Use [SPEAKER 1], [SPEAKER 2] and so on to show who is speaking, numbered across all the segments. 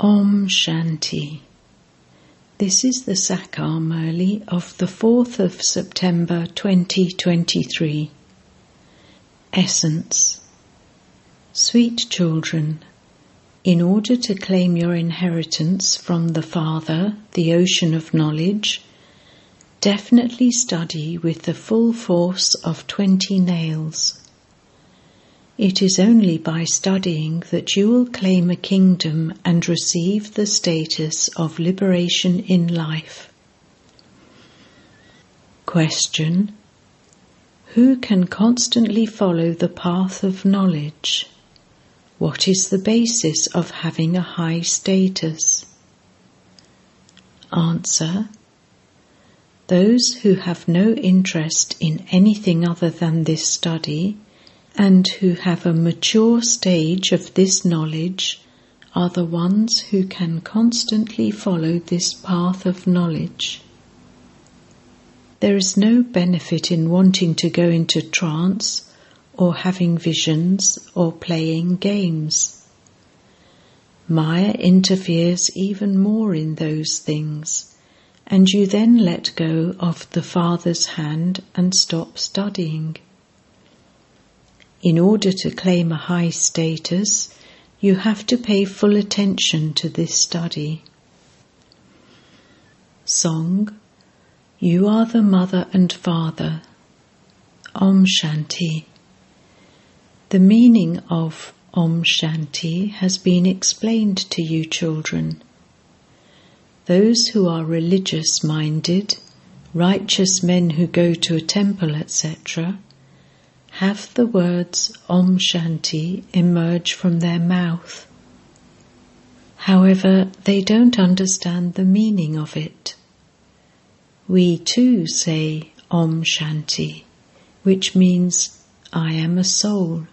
[SPEAKER 1] Om Shanti. This is the Sakar Murli of the 4th of September 2023. Essence Sweet children, in order to claim your inheritance from the Father, the ocean of knowledge, definitely study with the full force of 20 nails. It is only by studying that you will claim a kingdom and receive the status of liberation in life. Question Who can constantly follow the path of knowledge? What is the basis of having a high status? Answer Those who have no interest in anything other than this study and who have a mature stage of this knowledge are the ones who can constantly follow this path of knowledge. There is no benefit in wanting to go into trance or having visions or playing games. Maya interferes even more in those things, and you then let go of the Father's hand and stop studying. In order to claim a high status, you have to pay full attention to this study. Song You are the mother and father. Om Shanti. The meaning of Om Shanti has been explained to you, children. Those who are religious minded, righteous men who go to a temple, etc., have the words Om Shanti emerge from their mouth. However, they don't understand the meaning of it. We too say Om Shanti, which means I am a soul.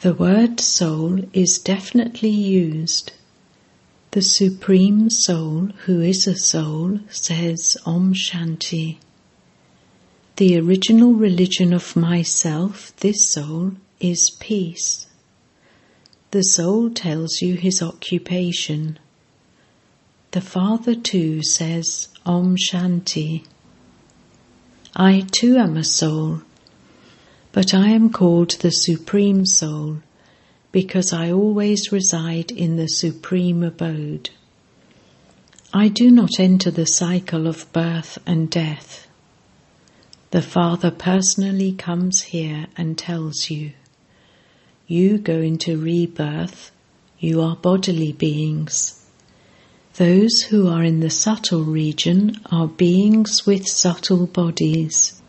[SPEAKER 1] The word soul is definitely used. The Supreme Soul, who is a soul, says Om Shanti. The original religion of myself, this soul, is peace. The soul tells you his occupation. The Father too says Om Shanti. I too am a soul, but I am called the Supreme Soul because I always reside in the Supreme Abode. I do not enter the cycle of birth and death. The Father personally comes here and tells you, you go into rebirth, you are bodily beings. Those who are in the subtle region are beings with subtle bodies.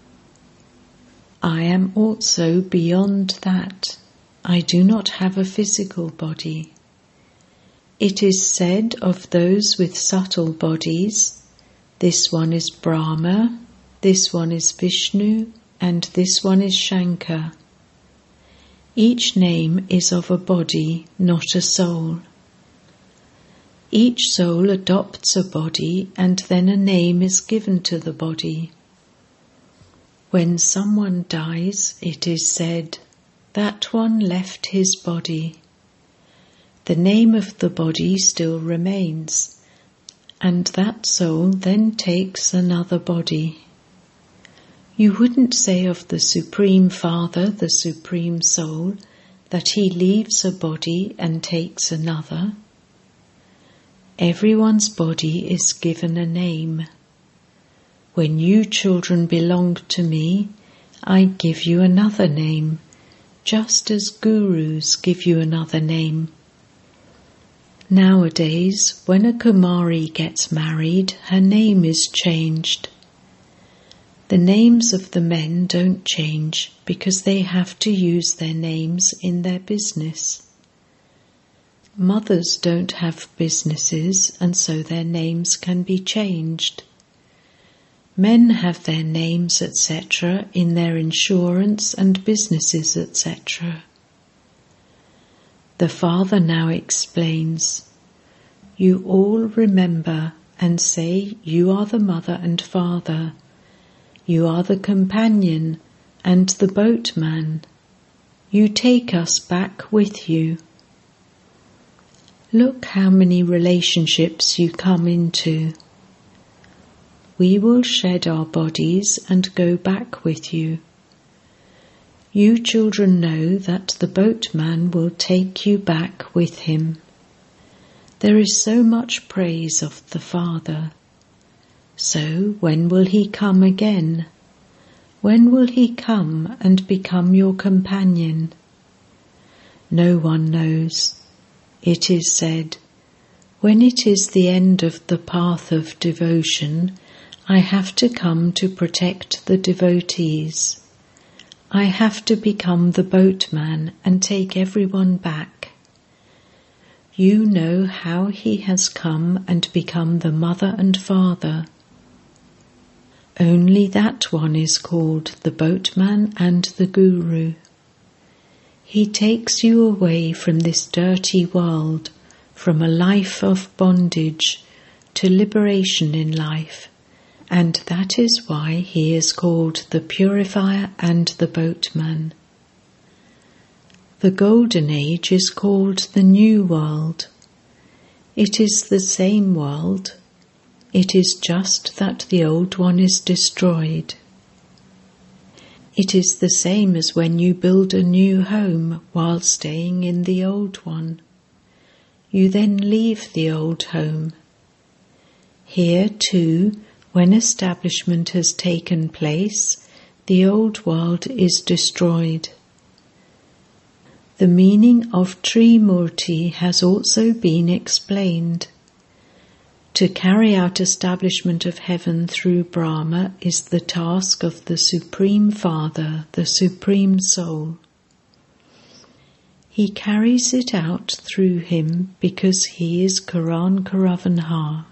[SPEAKER 1] I am also beyond that. I do not have a physical body. It is said of those with subtle bodies, this one is Brahma, this one is Vishnu, and this one is Shankar. Each name is of a body, not a soul. Each soul adopts a body and then a name is given to the body. When someone dies, it is said, that one left his body. The name of the body still remains, and that soul then takes another body. You wouldn't say of the Supreme Father, the Supreme Soul, that he leaves a body and takes another. Everyone's body is given a name. When you children belong to me, I give you another name, just as gurus give you another name. Nowadays, when a Kumari gets married, her name is changed. The names of the men don't change because they have to use their names in their business. Mothers don't have businesses and so their names can be changed. Men have their names, etc., in their insurance and businesses, etc. The Father now explains You all remember and say you are the mother and father you are the companion and the boatman. You take us back with you. Look how many relationships you come into. We will shed our bodies and go back with you. You children know that the boatman will take you back with him. There is so much praise of the Father. So when will he come again? When will he come and become your companion? No one knows. It is said, When it is the end of the path of devotion, I have to come to protect the devotees. I have to become the boatman and take everyone back. You know how he has come and become the mother and father. Only that one is called the boatman and the guru. He takes you away from this dirty world, from a life of bondage to liberation in life, and that is why he is called the purifier and the boatman. The golden age is called the new world. It is the same world, it is just that the old one is destroyed. It is the same as when you build a new home while staying in the old one. You then leave the old home. Here, too, when establishment has taken place, the old world is destroyed. The meaning of Trimurti has also been explained. To carry out establishment of heaven through Brahma is the task of the Supreme Father, the Supreme Soul. He carries it out through him because he is Karan Karavanha.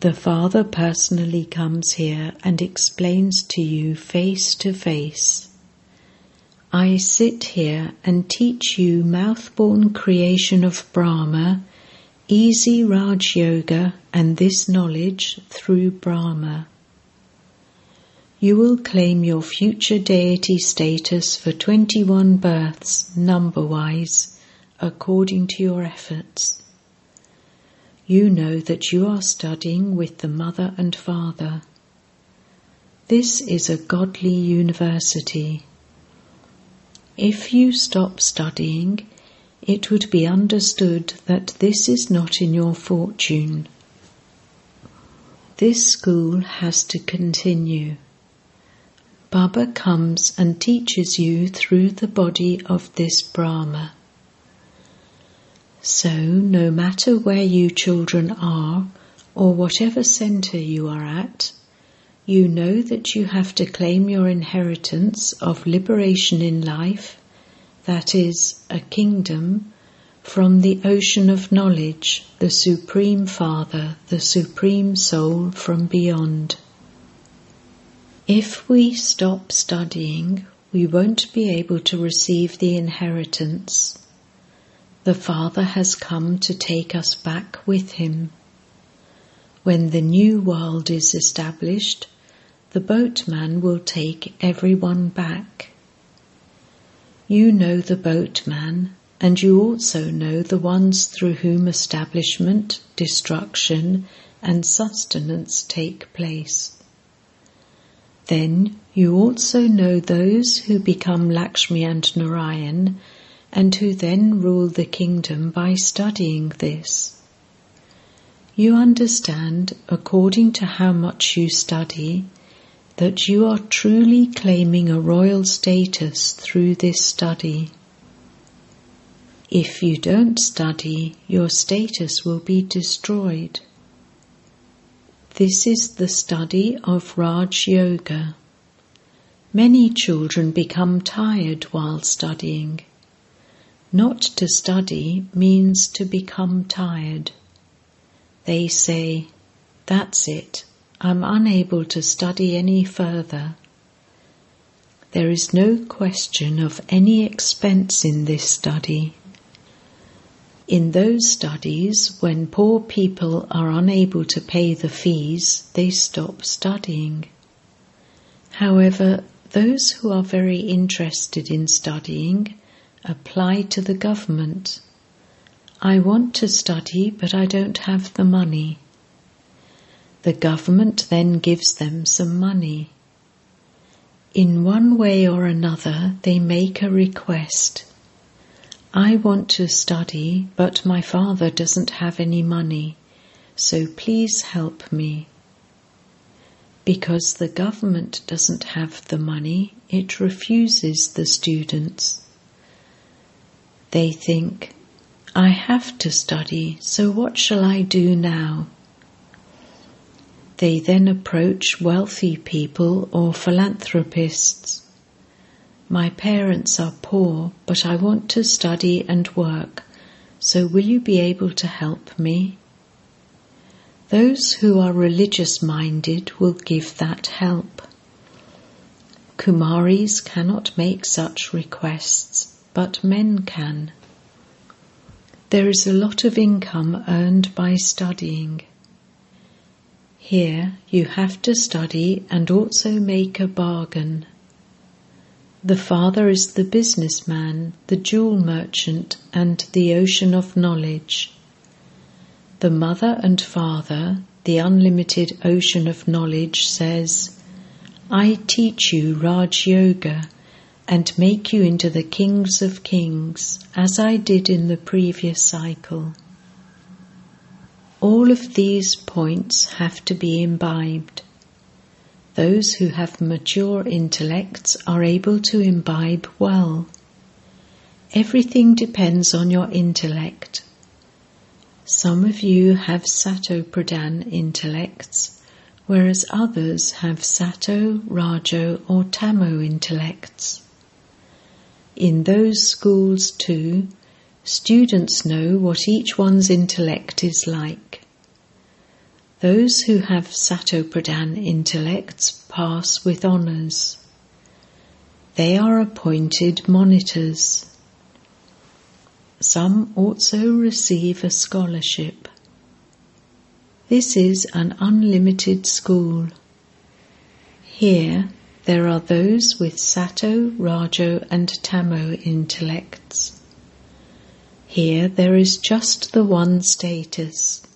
[SPEAKER 1] The Father personally comes here and explains to you face to face. I sit here and teach you mouth-born creation of Brahma easy Raj Yoga and this knowledge through Brahma. You will claim your future deity status for 21 births, number wise, according to your efforts. You know that you are studying with the Mother and Father. This is a godly university. If you stop studying, it would be understood that this is not in your fortune. This school has to continue. Baba comes and teaches you through the body of this Brahma. So, no matter where you children are, or whatever centre you are at, you know that you have to claim your inheritance of liberation in life that is, a kingdom, from the ocean of knowledge, the Supreme Father, the Supreme Soul from beyond. If we stop studying, we won't be able to receive the inheritance. The Father has come to take us back with Him. When the new world is established, the boatman will take everyone back. You know the boatman, and you also know the ones through whom establishment, destruction, and sustenance take place. Then you also know those who become Lakshmi and Narayan and who then rule the kingdom by studying this. You understand, according to how much you study, that you are truly claiming a royal status through this study. If you don't study, your status will be destroyed. This is the study of Raj Yoga. Many children become tired while studying. Not to study means to become tired. They say, That's it, I'm unable to study any further. There is no question of any expense in this study. In those studies, when poor people are unable to pay the fees, they stop studying. However, those who are very interested in studying apply to the government. I want to study, but I don't have the money. The government then gives them some money. In one way or another, they make a request. I want to study, but my father doesn't have any money, so please help me. Because the government doesn't have the money, it refuses the students. They think, I have to study, so what shall I do now? They then approach wealthy people or philanthropists. My parents are poor, but I want to study and work, so will you be able to help me? Those who are religious minded will give that help. Kumaris cannot make such requests, but men can. There is a lot of income earned by studying. Here you have to study and also make a bargain. The father is the businessman, the jewel merchant, and the ocean of knowledge. The mother and father, the unlimited ocean of knowledge, says, I teach you Raj Yoga and make you into the kings of kings, as I did in the previous cycle. All of these points have to be imbibed. Those who have mature intellects are able to imbibe well. Everything depends on your intellect. Some of you have Sato Pradhan intellects, whereas others have Sato, Rajo, or Tamo intellects. In those schools, too, students know what each one's intellect is like. Those who have Satopradhan intellects pass with honours. They are appointed monitors. Some also receive a scholarship. This is an unlimited school. Here there are those with Sato, Rajo, and Tamo intellects. Here there is just the one status.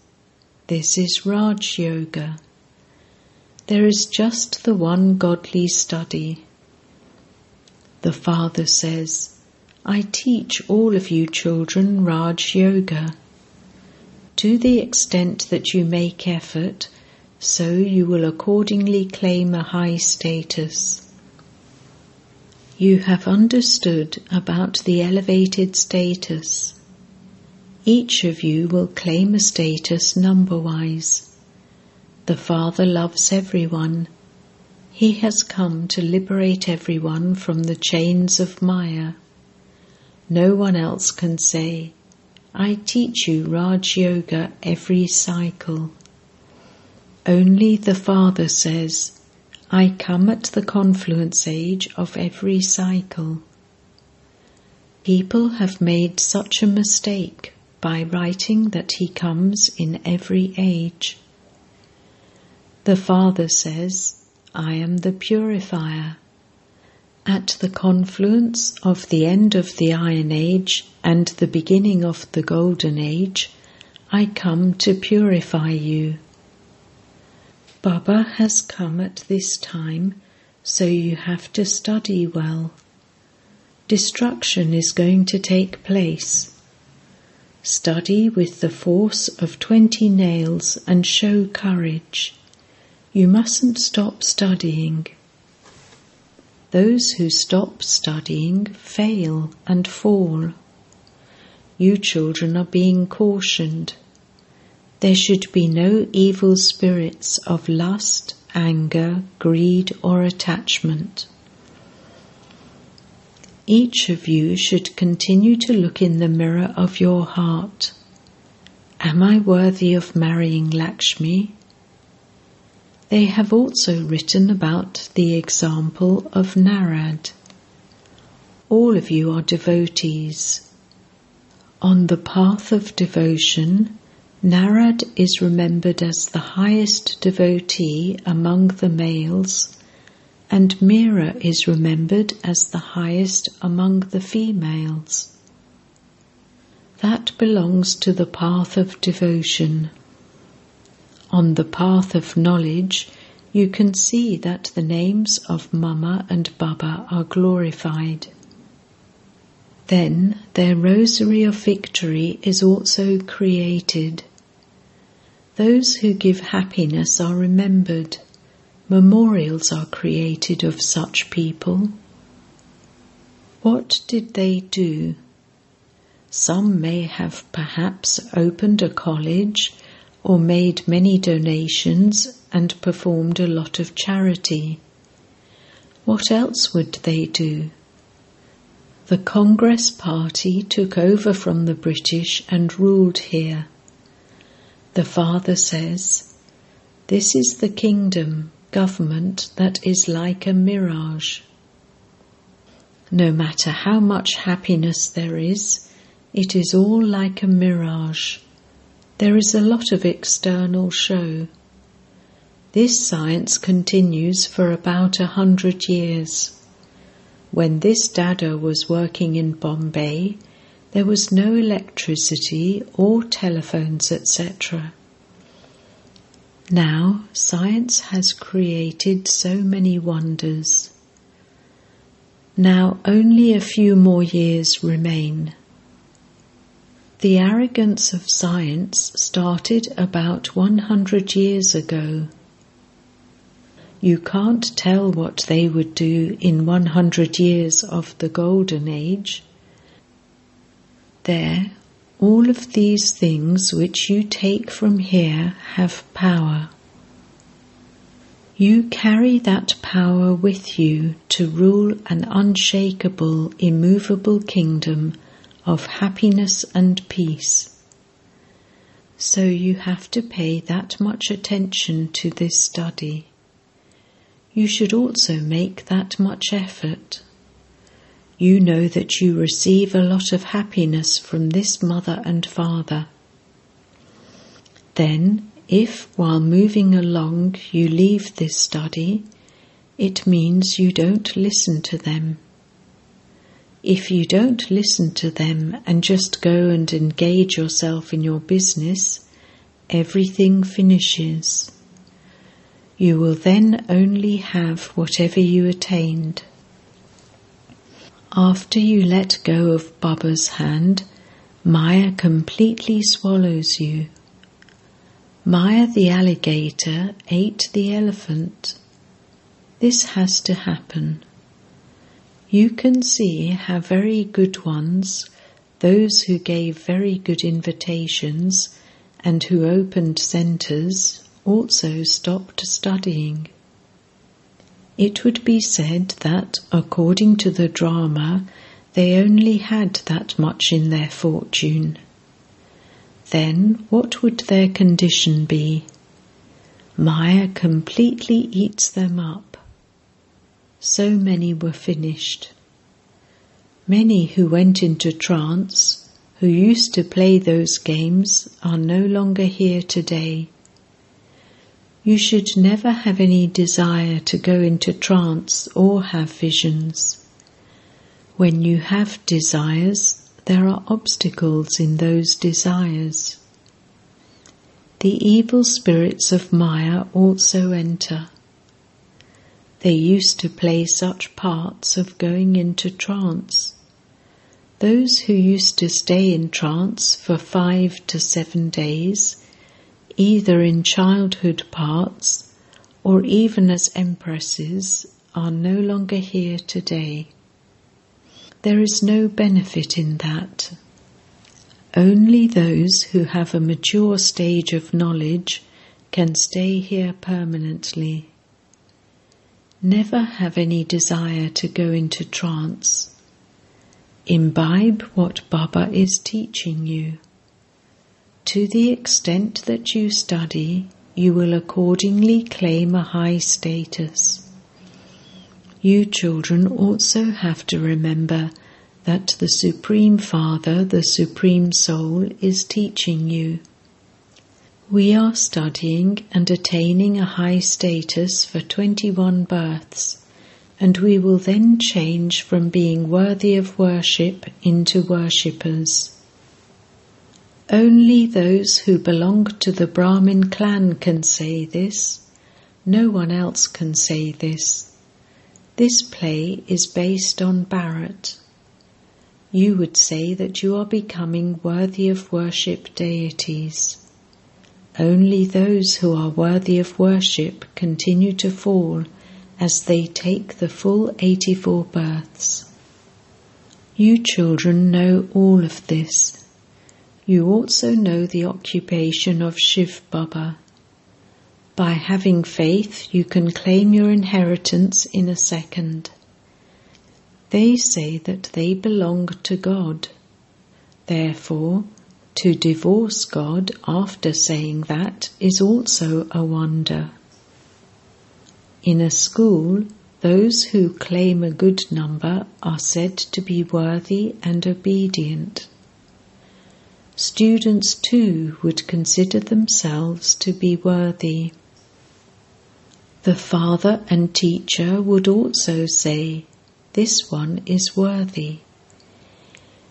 [SPEAKER 1] This is Raj Yoga. There is just the one godly study. The Father says, I teach all of you children Raj Yoga. To the extent that you make effort, so you will accordingly claim a high status. You have understood about the elevated status. Each of you will claim a status number wise. The Father loves everyone. He has come to liberate everyone from the chains of Maya. No one else can say, I teach you Raj Yoga every cycle. Only the Father says, I come at the confluence age of every cycle. People have made such a mistake by writing that he comes in every age. The Father says, I am the purifier. At the confluence of the end of the Iron Age and the beginning of the Golden Age, I come to purify you. Baba has come at this time, so you have to study well. Destruction is going to take place. Study with the force of twenty nails and show courage. You mustn't stop studying. Those who stop studying fail and fall. You children are being cautioned. There should be no evil spirits of lust, anger, greed, or attachment. Each of you should continue to look in the mirror of your heart. Am I worthy of marrying Lakshmi? They have also written about the example of Narad. All of you are devotees. On the path of devotion, Narad is remembered as the highest devotee among the males and Mira is remembered as the highest among the females. that belongs to the path of devotion. On the path of knowledge, you can see that the names of Mama and Baba are glorified. Then their rosary of victory is also created. Those who give happiness are remembered. Memorials are created of such people. What did they do? Some may have perhaps opened a college or made many donations and performed a lot of charity. What else would they do? The Congress Party took over from the British and ruled here. The Father says, This is the kingdom, government that is like a mirage. No matter how much happiness there is, it is all like a mirage. There is a lot of external show. This science continues for about a hundred years. When this Dada was working in Bombay, there was no electricity or telephones, etc. Now, science has created so many wonders. Now, only a few more years remain. The arrogance of science started about 100 years ago. You can't tell what they would do in 100 years of the Golden Age. There, all of these things which you take from here have power. You carry that power with you to rule an unshakable, immovable kingdom of happiness and peace. So you have to pay that much attention to this study. You should also make that much effort. You know that you receive a lot of happiness from this mother and father. Then, if while moving along you leave this study, it means you don't listen to them. If you don't listen to them and just go and engage yourself in your business, everything finishes. You will then only have whatever you attained. After you let go of Baba's hand, Maya completely swallows you. Maya the alligator ate the elephant. This has to happen you can see how very good ones, those who gave very good invitations and who opened centres, also stopped studying. It would be said that, according to the drama, they only had that much in their fortune. Then what would their condition be? Maya completely eats them up so many were finished. Many who went into trance, who used to play those games, are no longer here today. You should never have any desire to go into trance or have visions. When you have desires, there are obstacles in those desires. The evil spirits of Maya also enter. They used to play such parts of going into trance. Those who used to stay in trance for five to seven days, either in childhood parts or even as empresses, are no longer here today. There is no benefit in that. Only those who have a mature stage of knowledge can stay here permanently. Never have any desire to go into trance. Imbibe what Baba is teaching you. To the extent that you study, you will accordingly claim a high status. You children also have to remember that the Supreme Father, the Supreme Soul, is teaching you. We are studying and attaining a high status for 21 births, and we will then change from being worthy of worship into worshippers. Only those who belong to the Brahmin clan can say this. No one else can say this. This play is based on Bharat. You would say that you are becoming worthy of worship deities. Only those who are worthy of worship continue to fall as they take the full 84 births. You children know all of this. You also know the occupation of Shiv Baba. By having faith, you can claim your inheritance in a second. They say that they belong to God. Therefore, to divorce God after saying that is also a wonder. In a school, those who claim a good number are said to be worthy and obedient. Students too would consider themselves to be worthy. The father and teacher would also say, This one is worthy.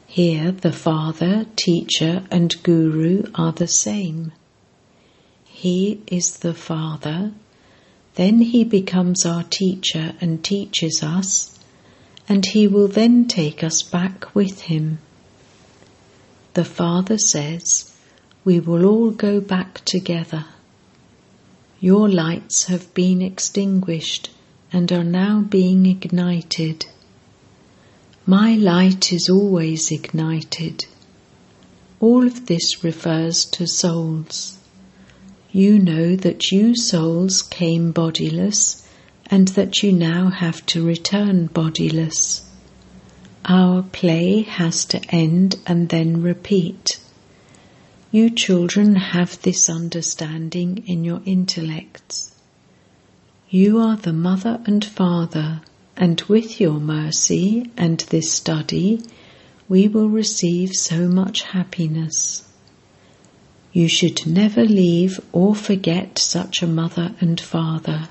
[SPEAKER 1] Here, the father, teacher, and guru are the same. He is the father, then he becomes our teacher and teaches us, and he will then take us back with him. The father says, We will all go back together. Your lights have been extinguished and are now being ignited. My light is always ignited. All of this refers to souls. You know that you souls came bodiless and that you now have to return bodiless. Our play has to end and then repeat. You children have this understanding in your intellects. You are the mother and father, and with your mercy and this study, we will receive so much happiness. You should never leave or forget such a mother and father.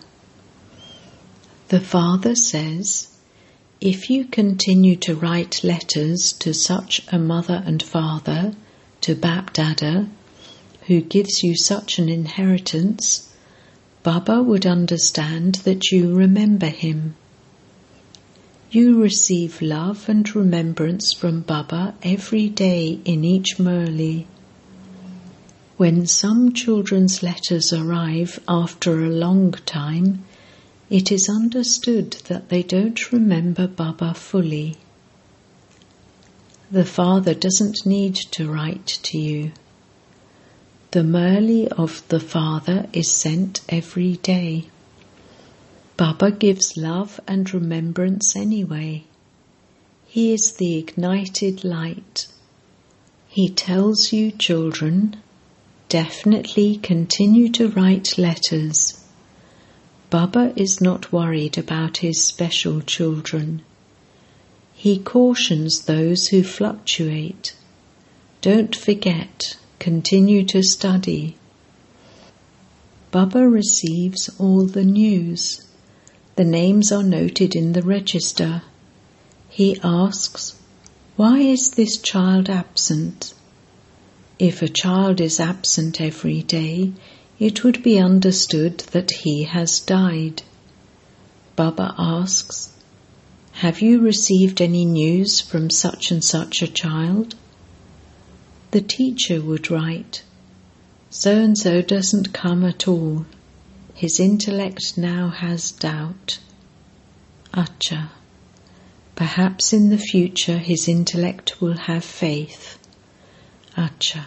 [SPEAKER 1] The father says, If you continue to write letters to such a mother and father, to Bap Dada, who gives you such an inheritance, Baba would understand that you remember him. You receive love and remembrance from Baba every day in each Murli. When some children's letters arrive after a long time, it is understood that they don't remember Baba fully. The Father doesn't need to write to you. The Murli of the Father is sent every day. Baba gives love and remembrance anyway. He is the ignited light. He tells you, children, definitely continue to write letters. Baba is not worried about his special children. He cautions those who fluctuate. Don't forget, continue to study. Baba receives all the news. The names are noted in the register. He asks, Why is this child absent? If a child is absent every day, it would be understood that he has died. Baba asks, have you received any news from such and such a child? The teacher would write, So and so doesn't come at all. His intellect now has doubt. Acha. Perhaps in the future his intellect will have faith. Acha.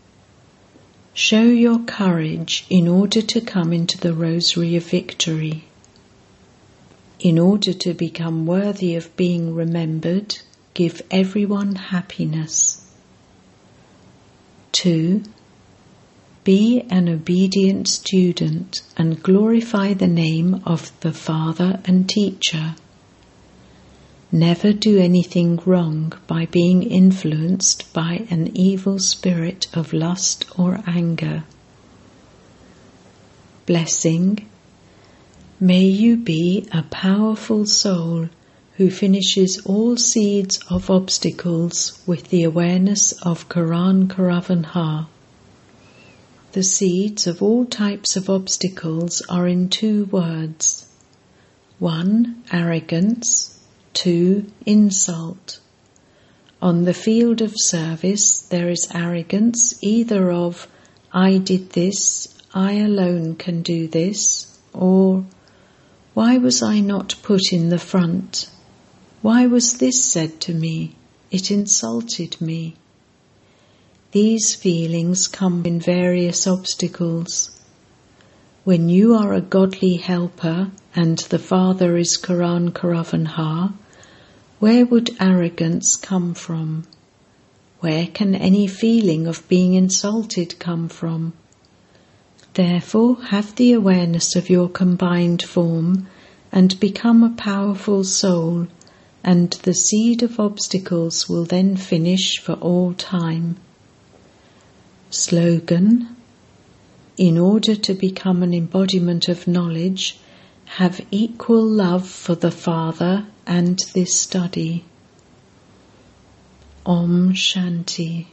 [SPEAKER 1] Show your courage in order to come into the rosary of victory. In order to become worthy of being remembered, give everyone happiness. 2. Be an obedient student and glorify the name of the Father and Teacher. Never do anything wrong by being influenced by an evil spirit of lust or anger. Blessing. May you be a powerful soul who finishes all seeds of obstacles with the awareness of Karan Karavan The seeds of all types of obstacles are in two words. One, arrogance. Two, insult. On the field of service, there is arrogance either of, I did this, I alone can do this, or, why was I not put in the front? Why was this said to me? It insulted me. These feelings come in various obstacles. When you are a godly helper and the Father is Karan Karavanha, where would arrogance come from? Where can any feeling of being insulted come from? Therefore, have the awareness of your combined form and become a powerful soul, and the seed of obstacles will then finish for all time. Slogan In order to become an embodiment of knowledge, have equal love for the Father and this study. Om Shanti.